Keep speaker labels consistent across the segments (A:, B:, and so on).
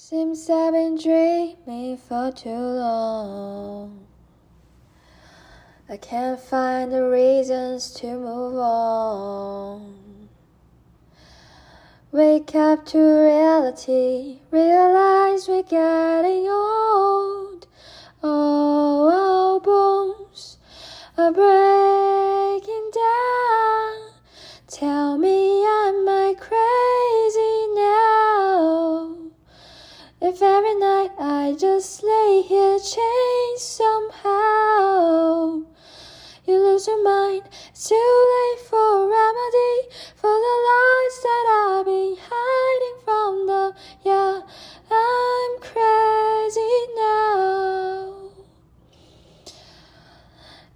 A: Seems I've been dreaming for too long. I can't find the reasons to move on. Wake up to reality, realize we're getting old. Oh, our bones are breaking down. Tell me, am I crazy If every night I just lay here changed somehow, you lose your mind. It's too late for remedy for the lies that I've been hiding from the. Yeah, I'm crazy now.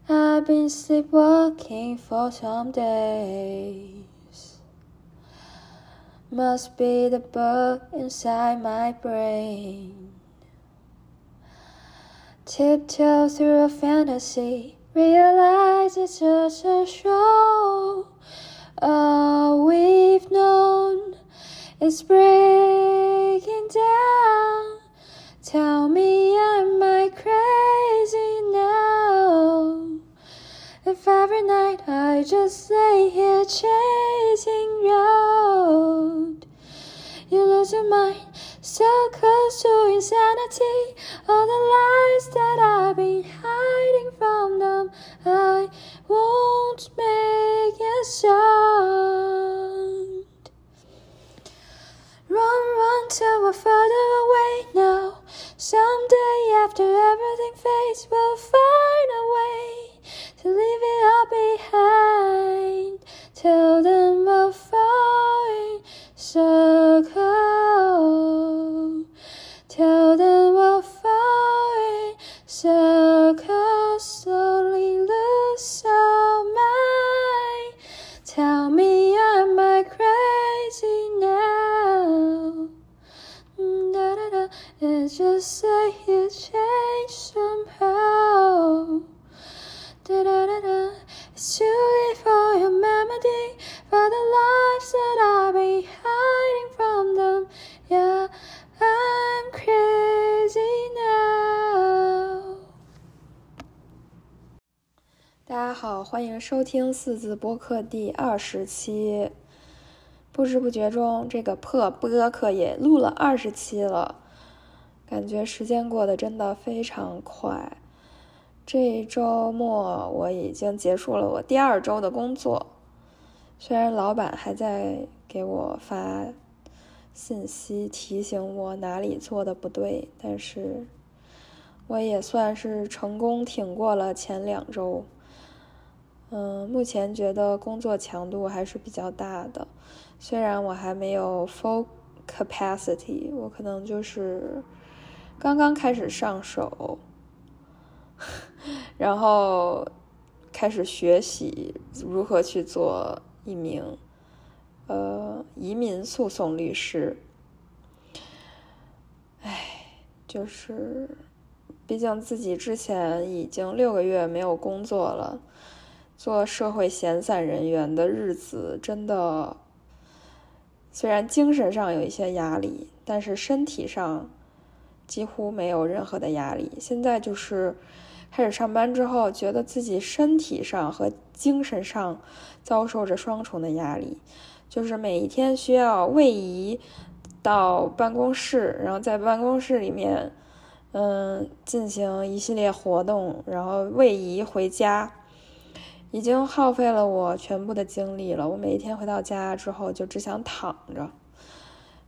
A: I've been sleepwalking for some days. Must be the bug inside my brain. Tiptoe through a fantasy, realize it's just a show. All we've known is breaking down. Tell me, am I crazy now? If every night I just lay here chasing road, you lose your mind, so close to insanity. All the lies that I've been hiding from them, I won't make a sound. Run, run till we're further away now. Someday after everything fades, we'll 收听四字播客第二十期。不知不觉中，这个破播客也录了二十期了，感觉时间过得真的非常快。这周末我已经结束了我第二周的工作，虽然老板还在给我发信息提醒我哪里做的不对，但是我也算是成功挺过了前两周。嗯，目前觉得工作强度还是比较大的，虽然我还没有 full capacity，我可能就是刚刚开始上手，然后开始学习如何去做一名呃移民诉讼律师。唉，就是毕竟自己之前已经六个月没有工作了。做社会闲散人员的日子，真的虽然精神上有一些压力，但是身体上几乎没有任何的压力。现在就是开始上班之后，觉得自己身体上和精神上遭受着双重的压力，就是每一天需要位移到办公室，然后在办公室里面，嗯，进行一系列活动，然后位移回家。已经耗费了我全部的精力了。我每一天回到家之后就只想躺着，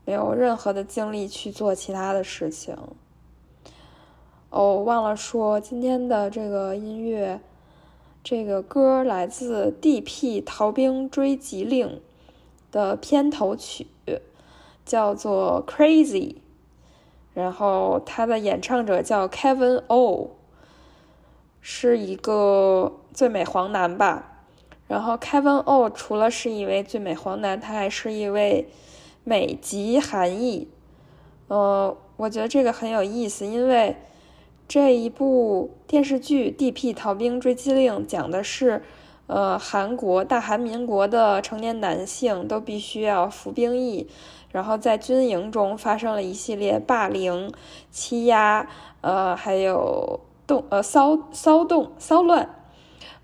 A: 没有任何的精力去做其他的事情。哦，忘了说，今天的这个音乐，这个歌来自《D.P. 逃兵追缉令》的片头曲，叫做《Crazy》，然后它的演唱者叫 Kevin O。是一个最美黄男吧，然后 Kevin O 除了是一位最美黄男，他还是一位美籍韩裔。呃，我觉得这个很有意思，因为这一部电视剧《D.P. 逃兵追缉令》讲的是，呃，韩国大韩民国的成年男性都必须要服兵役，然后在军营中发生了一系列霸凌、欺压，呃，还有动呃骚骚动、骚乱，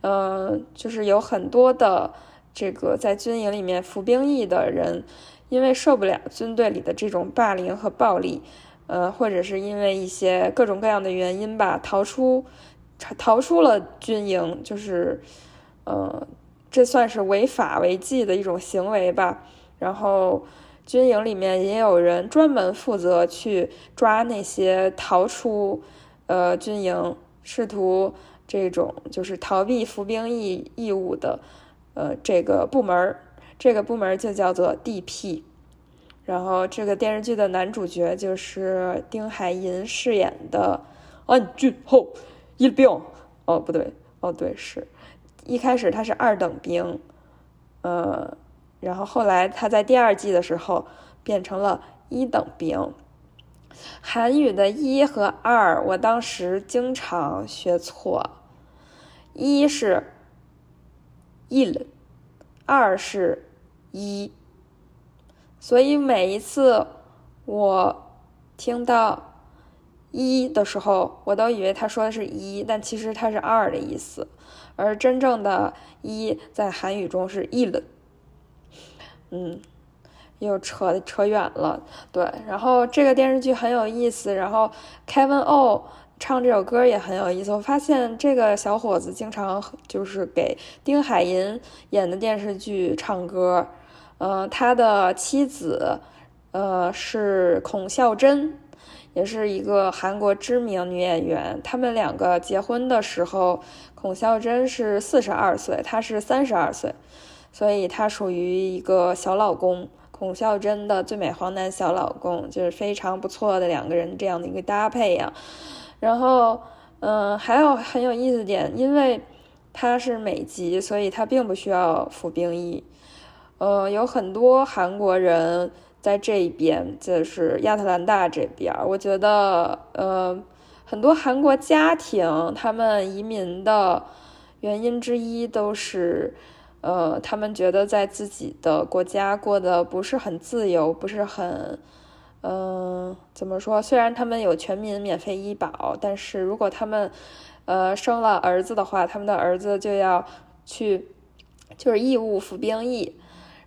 A: 呃，就是有很多的这个在军营里面服兵役的人，因为受不了军队里的这种霸凌和暴力，呃，或者是因为一些各种各样的原因吧，逃出逃出了军营，就是呃，这算是违法违纪的一种行为吧，然后。军营里面也有人专门负责去抓那些逃出，呃，军营试图这种就是逃避服兵役义务的，呃，这个部门这个部门就叫做 D.P。然后这个电视剧的男主角就是丁海寅饰演的安俊后一兵。哦，不对，哦，对，是一开始他是二等兵，呃。然后后来他在第二季的时候变成了一等兵。韩语的一和二，我当时经常学错。一是一了二是一，所以每一次我听到一的时候，我都以为他说的是一，但其实它是二的意思。而真正的一在韩语中是一了。嗯，又扯扯远了，对。然后这个电视剧很有意思，然后 Kevin O 唱这首歌也很有意思。我发现这个小伙子经常就是给丁海寅演的电视剧唱歌。嗯，他的妻子呃是孔孝真，也是一个韩国知名女演员。他们两个结婚的时候，孔孝真是四十二岁，他是三十二岁。所以他属于一个小老公，孔孝真的最美黄男小老公，就是非常不错的两个人这样的一个搭配呀。然后，嗯，还有很有意思点，因为他是美籍，所以他并不需要服兵役。呃，有很多韩国人在这边，就是亚特兰大这边。我觉得，呃，很多韩国家庭他们移民的原因之一都是。呃，他们觉得在自己的国家过得不是很自由，不是很，嗯，怎么说？虽然他们有全民免费医保，但是如果他们，呃，生了儿子的话，他们的儿子就要去，就是义务服兵役。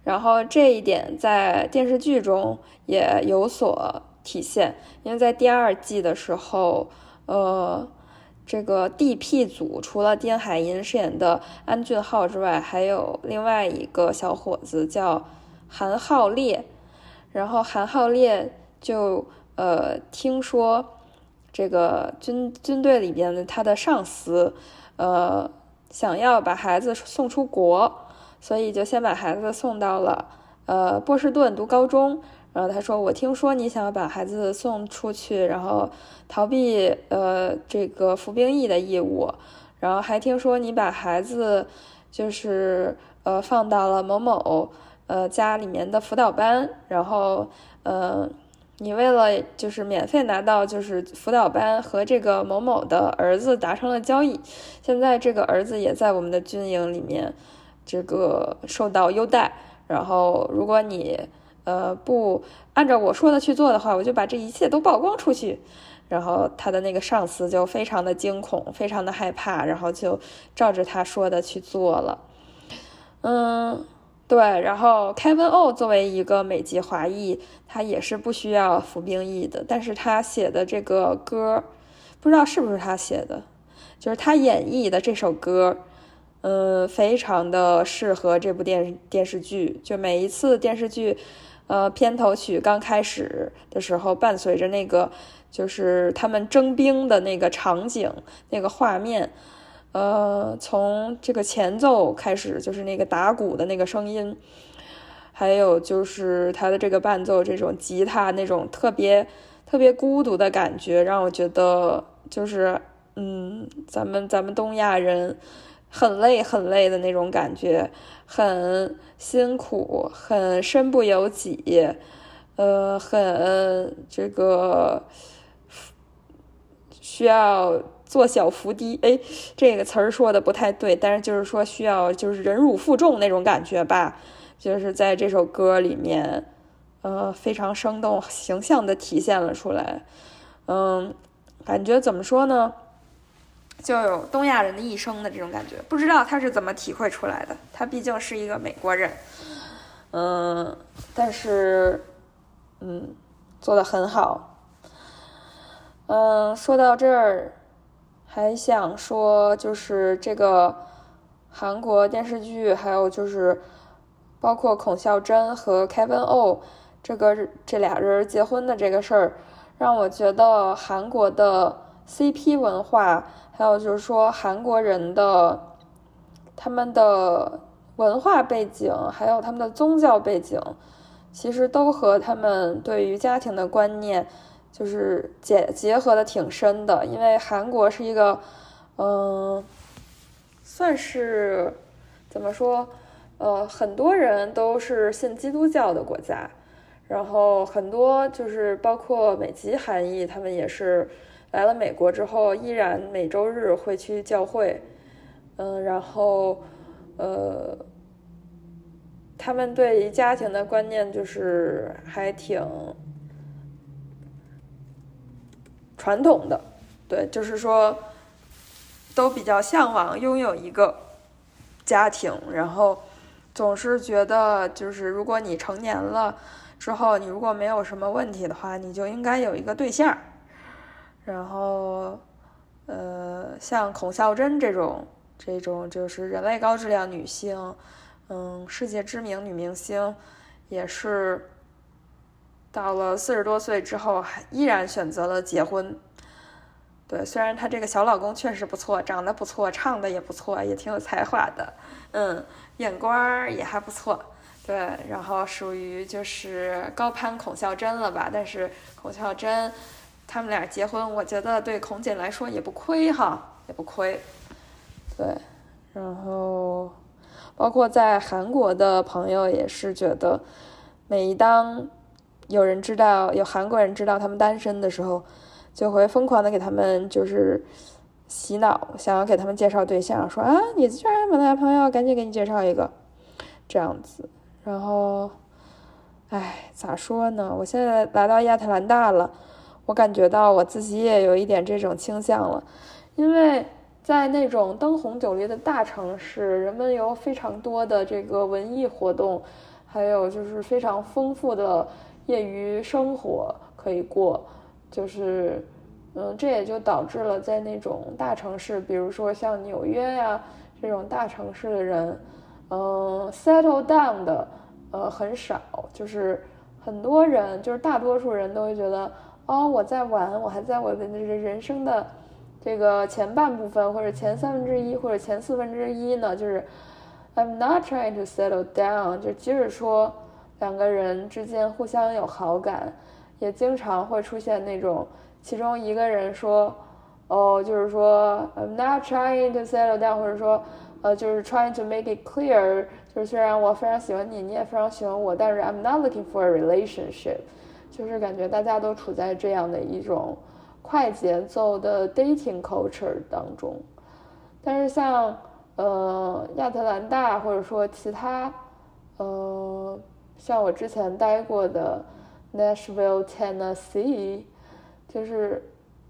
A: 然后这一点在电视剧中也有所体现，因为在第二季的时候，呃。这个 D.P 组除了丁海寅饰演的安俊浩之外，还有另外一个小伙子叫韩浩烈。然后韩浩烈就呃听说这个军军队里边的他的上司呃想要把孩子送出国，所以就先把孩子送到了呃波士顿读高中。然后他说：“我听说你想要把孩子送出去，然后逃避呃这个服兵役的义务，然后还听说你把孩子就是呃放到了某某呃家里面的辅导班，然后呃你为了就是免费拿到就是辅导班和这个某某的儿子达成了交易，现在这个儿子也在我们的军营里面这个受到优待，然后如果你。”呃，不按照我说的去做的话，我就把这一切都曝光出去。然后他的那个上司就非常的惊恐，非常的害怕，然后就照着他说的去做了。嗯，对。然后 Kevin O 作为一个美籍华裔，他也是不需要服兵役的，但是他写的这个歌，不知道是不是他写的，就是他演绎的这首歌。嗯，非常的适合这部电电视剧。就每一次电视剧，呃，片头曲刚开始的时候，伴随着那个就是他们征兵的那个场景、那个画面，呃，从这个前奏开始，就是那个打鼓的那个声音，还有就是他的这个伴奏，这种吉他那种特别特别孤独的感觉，让我觉得就是，嗯，咱们咱们东亚人。很累很累的那种感觉，很辛苦，很身不由己，呃，很这个需要做小伏低，哎，这个词儿说的不太对，但是就是说需要就是忍辱负重那种感觉吧，就是在这首歌里面，呃，非常生动形象的体现了出来。嗯，感觉怎么说呢？就有东亚人的一生的这种感觉，不知道他是怎么体会出来的。他毕竟是一个美国人，嗯，但是，嗯，做的很好。嗯，说到这儿，还想说，就是这个韩国电视剧，还有就是包括孔孝真和 Kevin O 这个这俩人结婚的这个事儿，让我觉得韩国的 CP 文化。还有就是说，韩国人的他们的文化背景，还有他们的宗教背景，其实都和他们对于家庭的观念就是结结合的挺深的。因为韩国是一个，嗯，算是怎么说，呃，很多人都是信基督教的国家，然后很多就是包括美籍韩裔，他们也是。来了美国之后，依然每周日会去教会，嗯，然后，呃，他们对于家庭的观念就是还挺传统的，对，就是说都比较向往拥有一个家庭，然后总是觉得就是如果你成年了之后，你如果没有什么问题的话，你就应该有一个对象。然后，呃，像孔孝真这种，这种就是人类高质量女性，嗯，世界知名女明星，也是到了四十多岁之后，还依然选择了结婚。对，虽然她这个小老公确实不错，长得不错，唱的也不错，也挺有才华的，嗯，眼光也还不错。对，然后属于就是高攀孔孝真了吧？但是孔孝真。他们俩结婚，我觉得对孔姐来说也不亏哈，也不亏。对，然后包括在韩国的朋友也是觉得，每当有人知道有韩国人知道他们单身的时候，就会疯狂的给他们就是洗脑，想要给他们介绍对象，说啊，你居然有男朋友，赶紧给你介绍一个，这样子。然后，哎，咋说呢？我现在来到亚特兰大了。我感觉到我自己也有一点这种倾向了，因为在那种灯红酒绿的大城市，人们有非常多的这个文艺活动，还有就是非常丰富的业余生活可以过，就是，嗯，这也就导致了在那种大城市，比如说像纽约呀这种大城市的人，嗯，settle down 的呃很少，就是很多人，就是大多数人都会觉得。哦，我在玩，我还在我的人人生的这个前半部分，或者前三分之一，或者前四分之一呢，就是 I'm not trying to settle down。就即使说两个人之间互相有好感，也经常会出现那种其中一个人说，哦，就是说 I'm not trying to settle down，或者说呃，就是 trying to make it clear，就是虽然我非常喜欢你，你也非常喜欢我，但是 I'm not looking for a relationship。就是感觉大家都处在这样的一种快节奏的 dating culture 当中，但是像呃亚特兰大或者说其他呃像我之前待过的 Nashville Tennessee，就是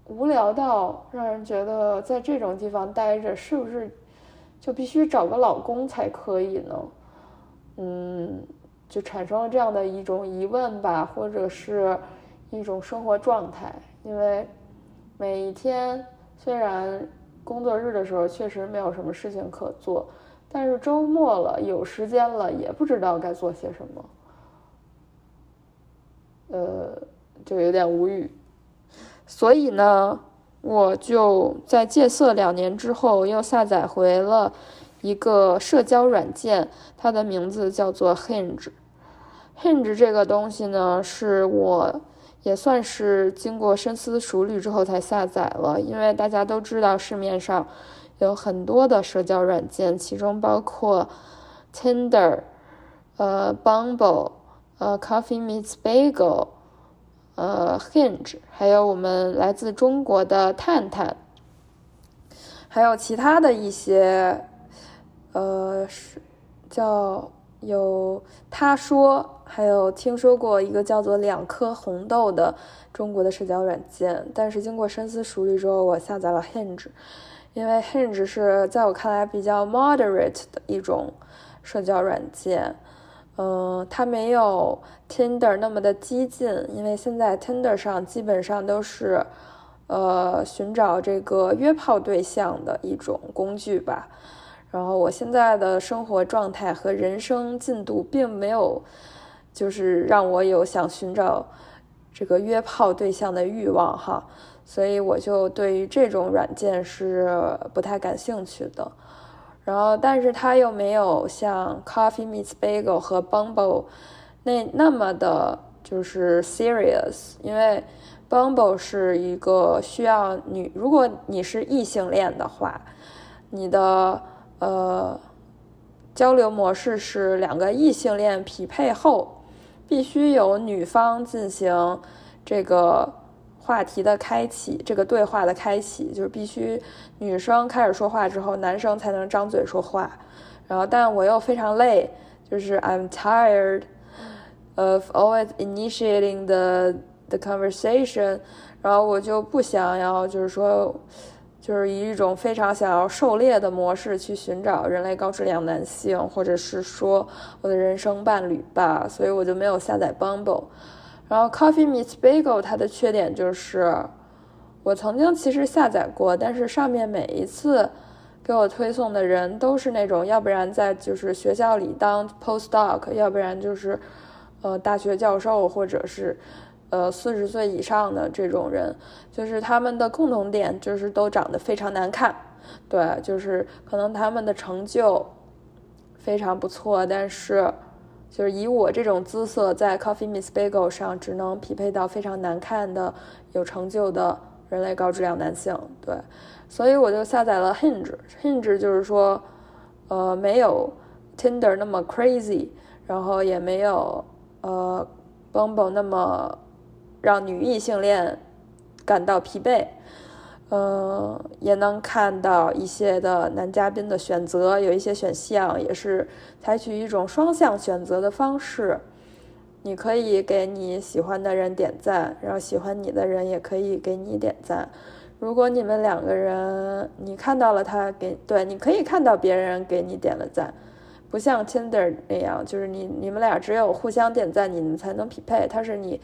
A: 无聊到让人觉得在这种地方待着是不是就必须找个老公才可以呢？嗯。就产生了这样的一种疑问吧，或者是一种生活状态。因为每一天虽然工作日的时候确实没有什么事情可做，但是周末了有时间了也不知道该做些什么，呃，就有点无语。所以呢，我就在戒色两年之后又下载回了一个社交软件，它的名字叫做 Hinge。Hinge 这个东西呢，是我也算是经过深思熟虑之后才下载了，因为大家都知道市面上有很多的社交软件，其中包括 Tinder、呃 Bumble、呃 Coffee Meets Bagel、呃 Hinge，还有我们来自中国的探探，还有其他的一些，呃是叫。有他说，还有听说过一个叫做“两颗红豆”的中国的社交软件。但是经过深思熟虑之后，我下载了 Hinge，因为 Hinge 是在我看来比较 moderate 的一种社交软件。嗯，它没有 Tinder 那么的激进，因为现在 Tinder 上基本上都是，呃，寻找这个约炮对象的一种工具吧。然后我现在的生活状态和人生进度并没有，就是让我有想寻找这个约炮对象的欲望哈，所以我就对于这种软件是不太感兴趣的。然后，但是它又没有像 Coffee Meets Bagel 和 Bumble 那那么的，就是 serious。因为 Bumble 是一个需要你，如果你是异性恋的话，你的呃交流模式是两个异性恋匹配后，必须有女方进行这个。话题的开启，这个对话的开启，就是必须女生开始说话之后，男生才能张嘴说话。然后，但我又非常累，就是 I'm tired of always initiating the the conversation。然后我就不想要，就是说，就是以一种非常想要狩猎的模式去寻找人类高质量男性，或者是说我的人生伴侣吧。所以我就没有下载 Bumble。然后 Coffee Meets Bagel 它的缺点就是，我曾经其实下载过，但是上面每一次给我推送的人都是那种，要不然在就是学校里当 postdoc，要不然就是呃大学教授，或者是呃四十岁以上的这种人，就是他们的共同点就是都长得非常难看，对，就是可能他们的成就非常不错，但是。就是以我这种姿色，在 Coffee Miss Bagel 上只能匹配到非常难看的、有成就的人类高质量男性，对，所以我就下载了 Hinge。Hinge 就是说，呃，没有 Tinder 那么 crazy，然后也没有呃 Bumble 那么让女异性恋感到疲惫。嗯，也能看到一些的男嘉宾的选择，有一些选项也是采取一种双向选择的方式。你可以给你喜欢的人点赞，然后喜欢你的人也可以给你点赞。如果你们两个人，你看到了他给对，你可以看到别人给你点了赞，不像 Tinder 那样，就是你你们俩只有互相点赞，你们才能匹配。他是你。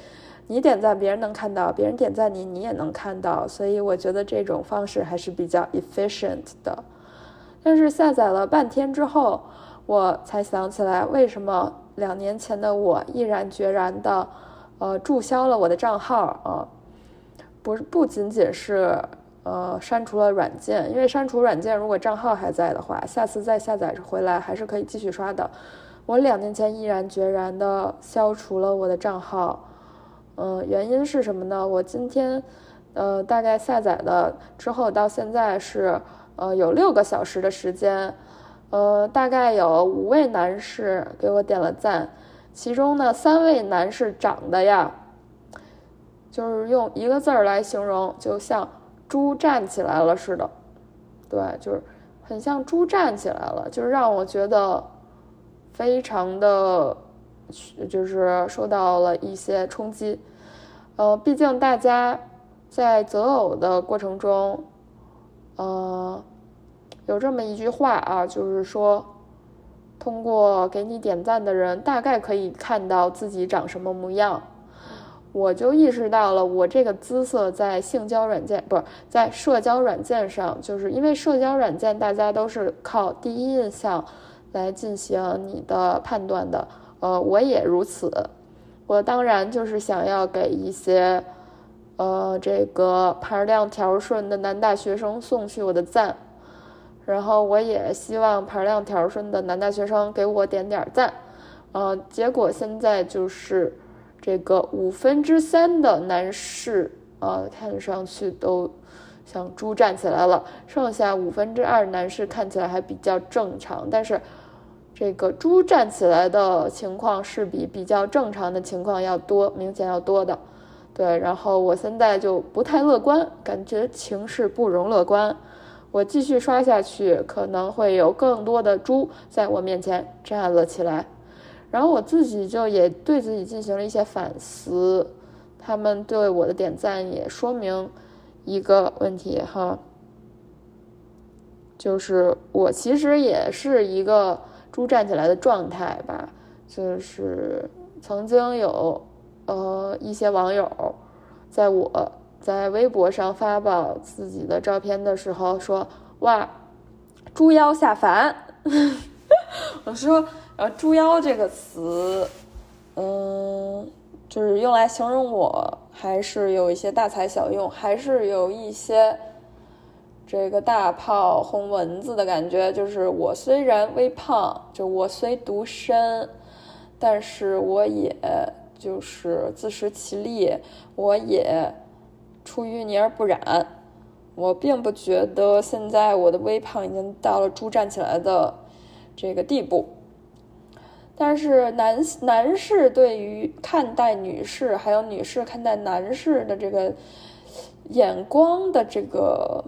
A: 你点赞，别人能看到；别人点赞你，你也能看到。所以我觉得这种方式还是比较 efficient 的。但是下载了半天之后，我才想起来，为什么两年前的我毅然决然的，呃，注销了我的账号啊？不，不仅仅是呃删除了软件，因为删除软件，如果账号还在的话，下次再下载回来还是可以继续刷的。我两年前毅然决然的消除了我的账号。嗯，原因是什么呢？我今天，呃，大概下载了之后到现在是，呃，有六个小时的时间，呃，大概有五位男士给我点了赞，其中呢，三位男士长得呀，就是用一个字儿来形容，就像猪站起来了似的，对，就是很像猪站起来了，就是让我觉得非常的，就是受到了一些冲击。呃，毕竟大家在择偶的过程中，呃，有这么一句话啊，就是说，通过给你点赞的人，大概可以看到自己长什么模样。我就意识到了，我这个姿色在性交软件，不是在社交软件上，就是因为社交软件大家都是靠第一印象来进行你的判断的，呃，我也如此。我当然就是想要给一些，呃，这个盘量条顺的男大学生送去我的赞，然后我也希望盘量条顺的男大学生给我点点赞，呃，结果现在就是这个五分之三的男士，呃，看上去都像猪站起来了，剩下五分之二男士看起来还比较正常，但是。这个猪站起来的情况是比比较正常的情况要多，明显要多的，对。然后我现在就不太乐观，感觉情势不容乐观。我继续刷下去，可能会有更多的猪在我面前站了起来。然后我自己就也对自己进行了一些反思，他们对我的点赞也说明一个问题哈，就是我其实也是一个猪站起来的状态吧，就是曾经有呃一些网友在我在微博上发布自己的照片的时候说哇，猪妖下凡，我说。呃，猪妖这个词，嗯，就是用来形容我，还是有一些大材小用，还是有一些这个大炮轰蚊子的感觉。就是我虽然微胖，就我虽独身，但是我也就是自食其力，我也出淤泥而不染。我并不觉得现在我的微胖已经到了猪站起来的这个地步。但是男男士对于看待女士，还有女士看待男士的这个眼光的这个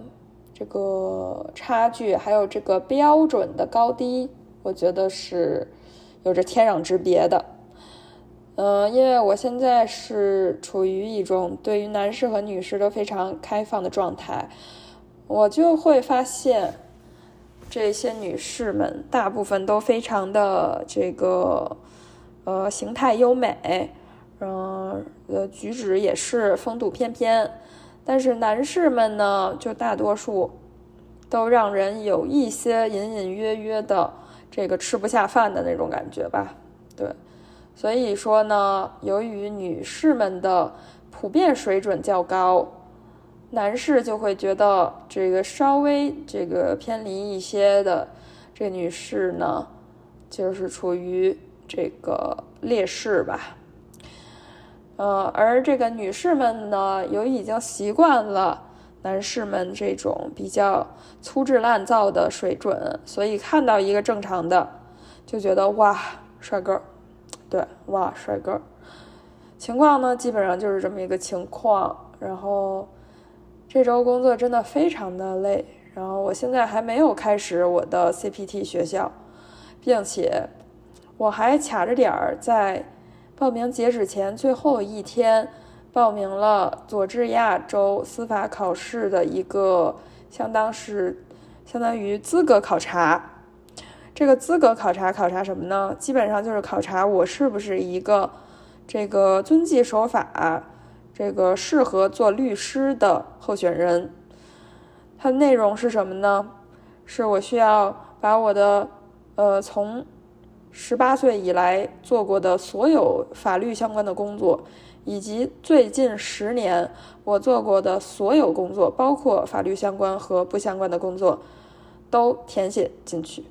A: 这个差距，还有这个标准的高低，我觉得是有着天壤之别的。嗯，因为我现在是处于一种对于男士和女士都非常开放的状态，我就会发现。这些女士们大部分都非常的这个，呃，形态优美，嗯，呃，举止也是风度翩翩。但是男士们呢，就大多数都让人有一些隐隐约约的这个吃不下饭的那种感觉吧。对，所以说呢，由于女士们的普遍水准较高。男士就会觉得这个稍微这个偏离一些的这女士呢，就是处于这个劣势吧。呃，而这个女士们呢，由于已经习惯了男士们这种比较粗制滥造的水准，所以看到一个正常的，就觉得哇，帅哥，对，哇，帅哥。情况呢，基本上就是这么一个情况，然后。这周工作真的非常的累，然后我现在还没有开始我的 CPT 学校，并且我还卡着点儿在报名截止前最后一天报名了佐治亚州司法考试的一个相当是相当于资格考察。这个资格考察考察什么呢？基本上就是考察我是不是一个这个遵纪守法。这个适合做律师的候选人，它的内容是什么呢？是我需要把我的呃从十八岁以来做过的所有法律相关的工作，以及最近十年我做过的所有工作，包括法律相关和不相关的工作，都填写进去，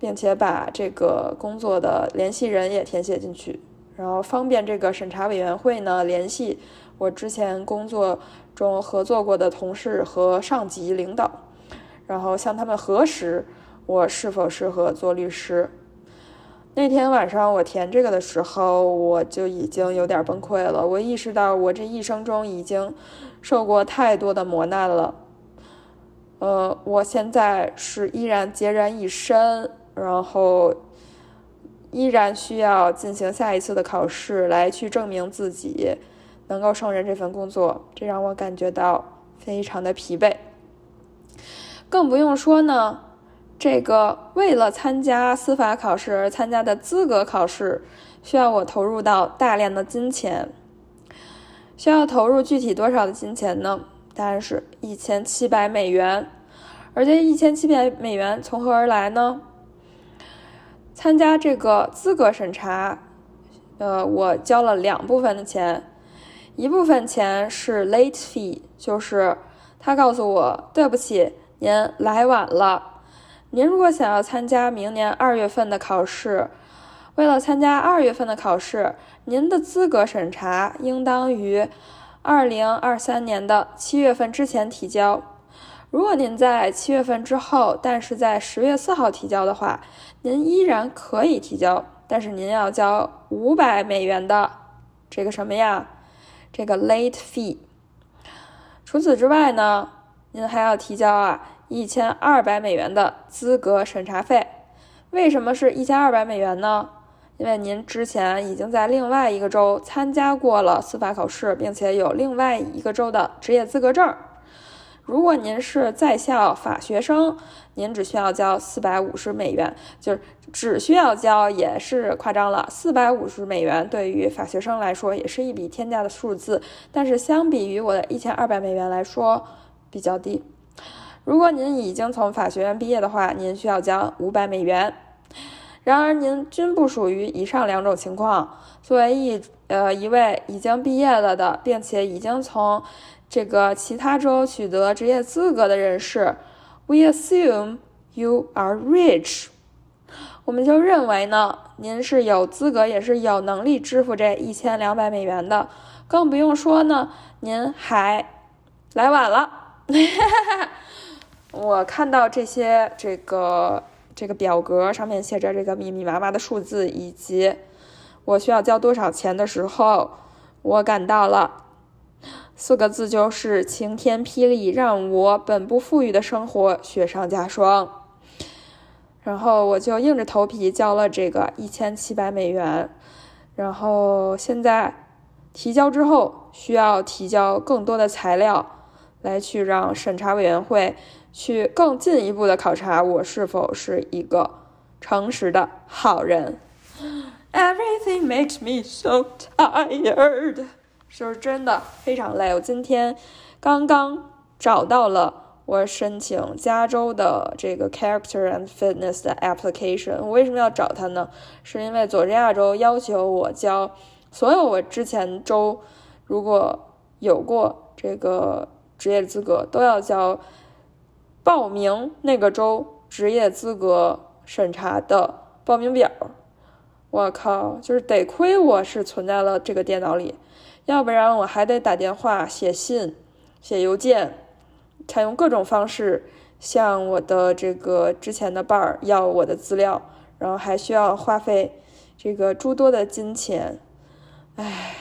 A: 并且把这个工作的联系人也填写进去，然后方便这个审查委员会呢联系。我之前工作中合作过的同事和上级领导，然后向他们核实我是否适合做律师。那天晚上我填这个的时候，我就已经有点崩溃了。我意识到我这一生中已经受过太多的磨难了。呃，我现在是依然孑然一身，然后依然需要进行下一次的考试来去证明自己。能够胜任这份工作，这让我感觉到非常的疲惫。更不用说呢，这个为了参加司法考试而参加的资格考试，需要我投入到大量的金钱。需要投入具体多少的金钱呢？答案是一千七百美元。而这一千七百美元从何而来呢？参加这个资格审查，呃，我交了两部分的钱。一部分钱是 late fee，就是他告诉我，对不起，您来晚了。您如果想要参加明年二月份的考试，为了参加二月份的考试，您的资格审查应当于二零二三年的七月份之前提交。如果您在七月份之后，但是在十月四号提交的话，您依然可以提交，但是您要交五百美元的这个什么呀？这个 late fee。除此之外呢，您还要提交啊一千二百美元的资格审查费。为什么是一千二百美元呢？因为您之前已经在另外一个州参加过了司法考试，并且有另外一个州的职业资格证。如果您是在校法学生，您只需要交四百五十美元，就是只需要交也是夸张了。四百五十美元对于法学生来说也是一笔天价的数字，但是相比于我的一千二百美元来说比较低。如果您已经从法学院毕业的话，您需要交五百美元。然而您均不属于以上两种情况。作为一呃一位已经毕业了的，并且已经从这个其他州取得职业资格的人士，we assume you are rich。我们就认为呢，您是有资格也是有能力支付这一千两百美元的，更不用说呢，您还来晚了。我看到这些这个这个表格上面写着这个密密麻麻的数字以及我需要交多少钱的时候，我感到了。四个字就是晴天霹雳，让我本不富裕的生活雪上加霜。然后我就硬着头皮交了这个一千七百美元。然后现在提交之后，需要提交更多的材料，来去让审查委员会去更进一步的考察我是否是一个诚实的好人。Everything makes me so tired. 是真的非常累。我今天刚刚找到了我申请加州的这个 Character and Fitness 的 application。我为什么要找它呢？是因为佐治亚州要求我交所有我之前州如果有过这个职业资格都要交报名那个州职业资格审查的报名表。我靠，就是得亏我是存在了这个电脑里。要不然我还得打电话、写信、写邮件，采用各种方式向我的这个之前的伴儿要我的资料，然后还需要花费这个诸多的金钱。唉，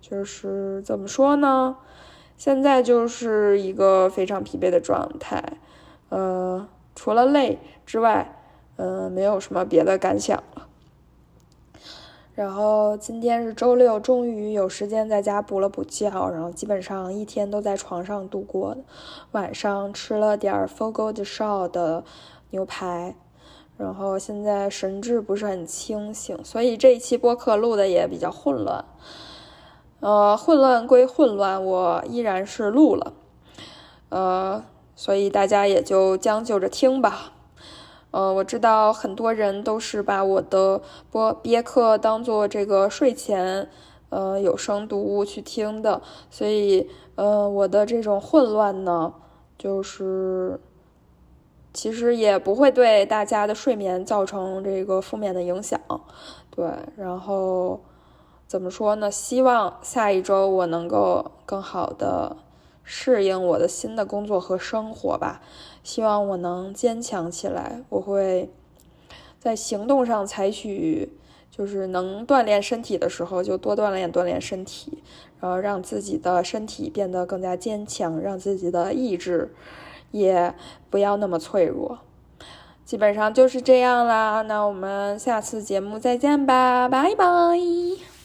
A: 就是怎么说呢？现在就是一个非常疲惫的状态，呃，除了累之外，嗯，没有什么别的感想了。然后今天是周六，终于有时间在家补了补觉，然后基本上一天都在床上度过的。晚上吃了点 Fogo de Chão 的牛排，然后现在神志不是很清醒，所以这一期播客录的也比较混乱。呃，混乱归混乱，我依然是录了。呃，所以大家也就将就着听吧。呃，我知道很多人都是把我的播憋课当做这个睡前呃有声读物去听的，所以呃我的这种混乱呢，就是其实也不会对大家的睡眠造成这个负面的影响，对，然后怎么说呢？希望下一周我能够更好的适应我的新的工作和生活吧。希望我能坚强起来，我会在行动上采取，就是能锻炼身体的时候就多锻炼锻炼身体，然后让自己的身体变得更加坚强，让自己的意志也不要那么脆弱。基本上就是这样啦，那我们下次节目再见吧，拜拜。